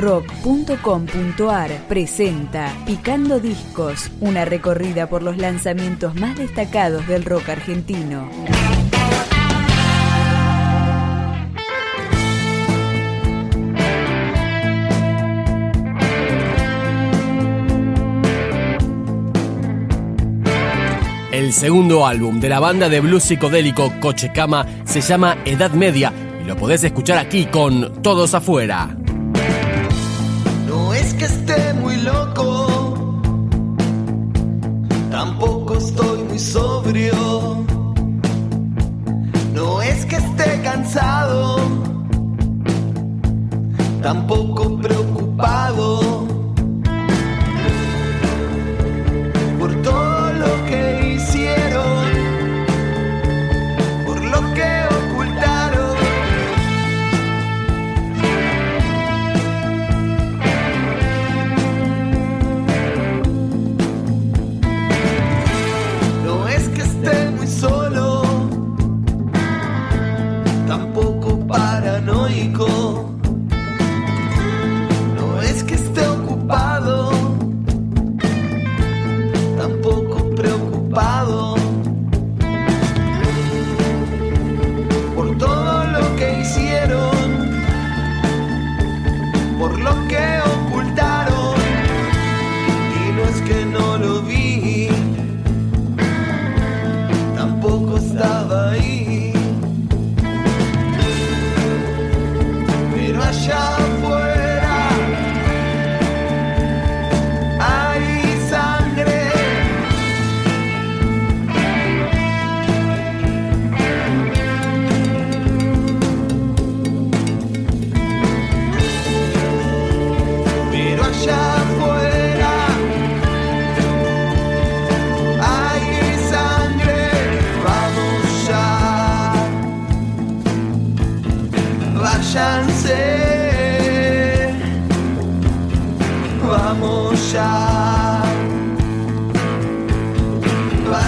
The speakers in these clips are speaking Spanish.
rock.com.ar presenta Picando Discos, una recorrida por los lanzamientos más destacados del rock argentino. El segundo álbum de la banda de blues psicodélico Cochecama se llama Edad Media y lo podés escuchar aquí con Todos Afuera. Que esté muy loco, tampoco estoy muy sobrio. No es que esté cansado, tampoco preocupado.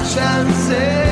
chances.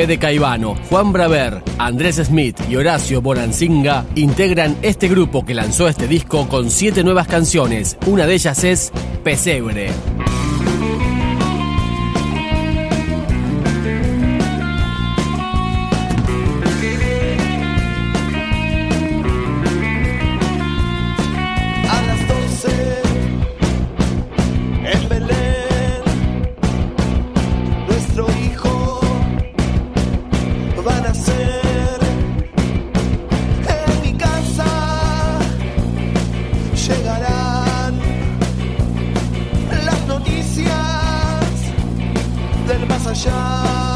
Fede Caivano, Juan Braver, Andrés Smith y Horacio Bonanzinga integran este grupo que lanzó este disco con siete nuevas canciones. Una de ellas es Pesebre. Del más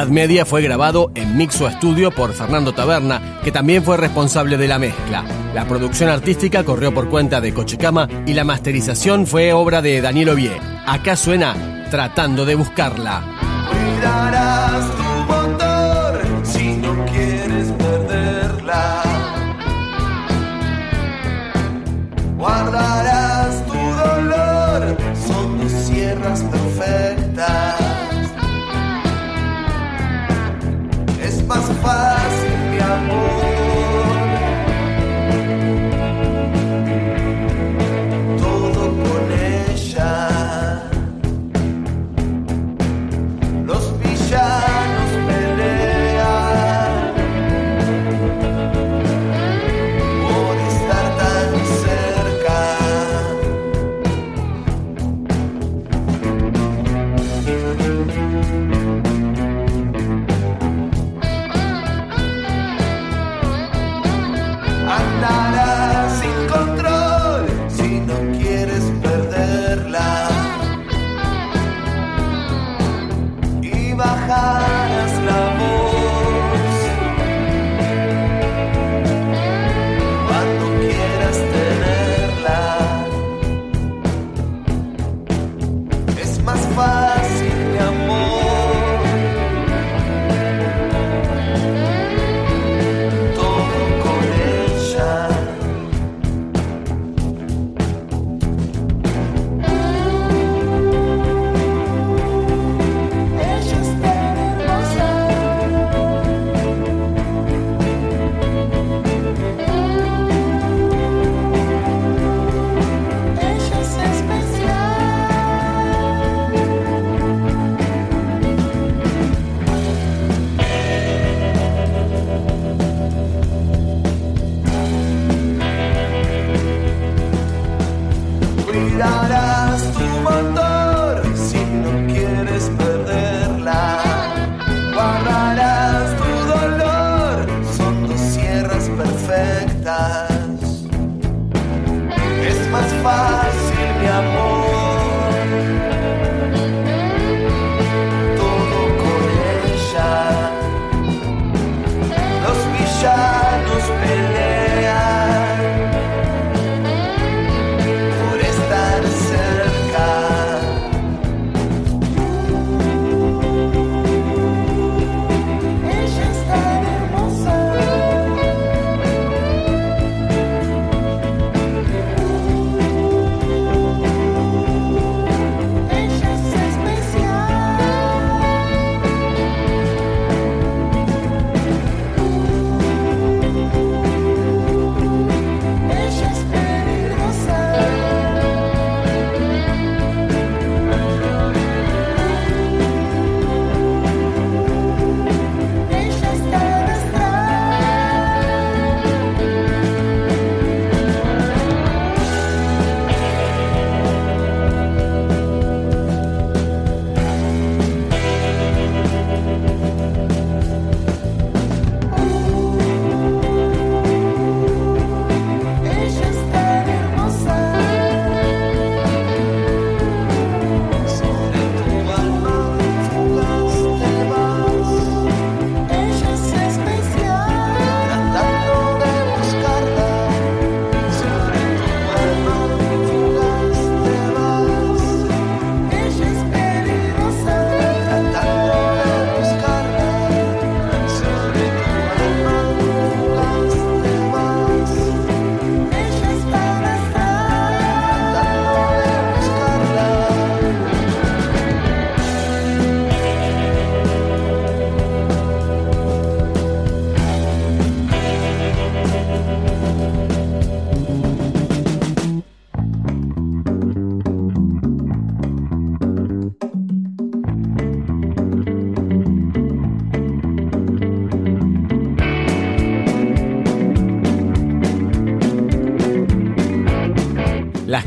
Edad Media fue grabado en Mixo Estudio por Fernando Taberna, que también fue responsable de la mezcla. La producción artística corrió por cuenta de Cochecama y la masterización fue obra de Daniel Ovier. Acá suena Tratando de buscarla. Es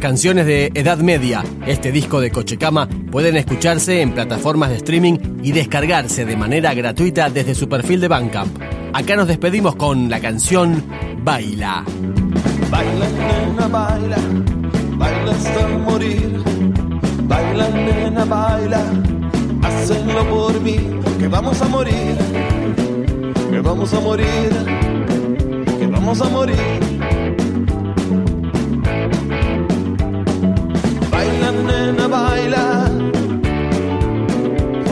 canciones de Edad Media, este disco de Cochecama, pueden escucharse en plataformas de streaming y descargarse de manera gratuita desde su perfil de Bandcamp. Acá nos despedimos con la canción Baila. Baila, nena, baila, baila hasta morir. Baila, nena, baila, hazlo por mí, que vamos a morir, que vamos a morir, que vamos a morir.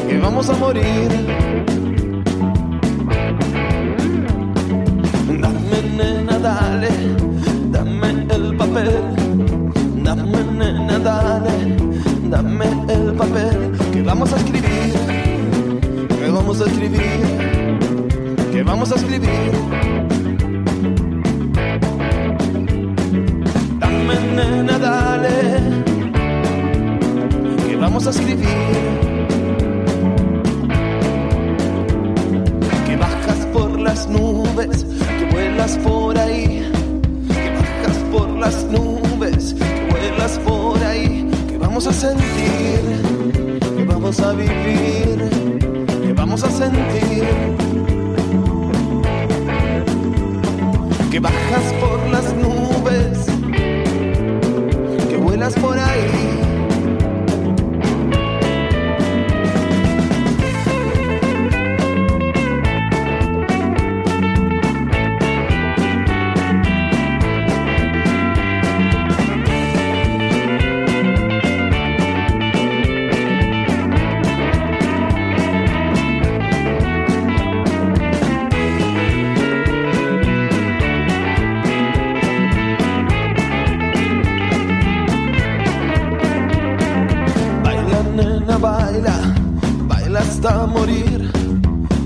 Que vamos a morir. Dame, nena, dale, dame el papel. Dame, nena, dale, dame el papel. Que vamos a escribir, que vamos a escribir, que vamos a escribir. Dame, nena, que vamos a escribir. que bajas por las nubes, que vuelas por ahí, que bajas por las nubes, que vuelas por ahí, que vamos a sentir, que vamos a vivir, que vamos a sentir. Que bajas por las nubes, que vuelas por ahí.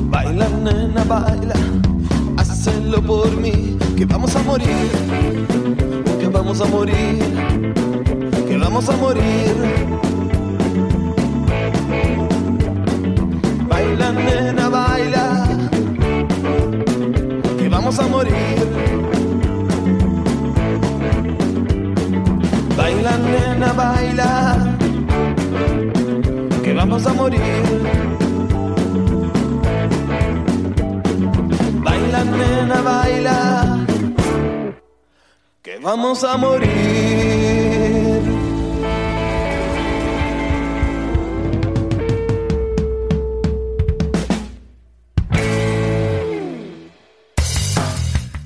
Baila, nena, baila, hazlo por mí, que vamos a morir, que vamos a morir, que vamos a morir. Baila, nena, baila, que vamos a morir. Baila, nena, baila que vamos a morir. Nena, baila, que vamos a morir.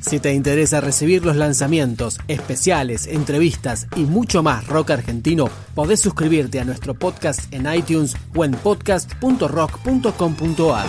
Si te interesa recibir los lanzamientos, especiales, entrevistas y mucho más rock argentino, podés suscribirte a nuestro podcast en iTunes o en podcast.rock.com.ar.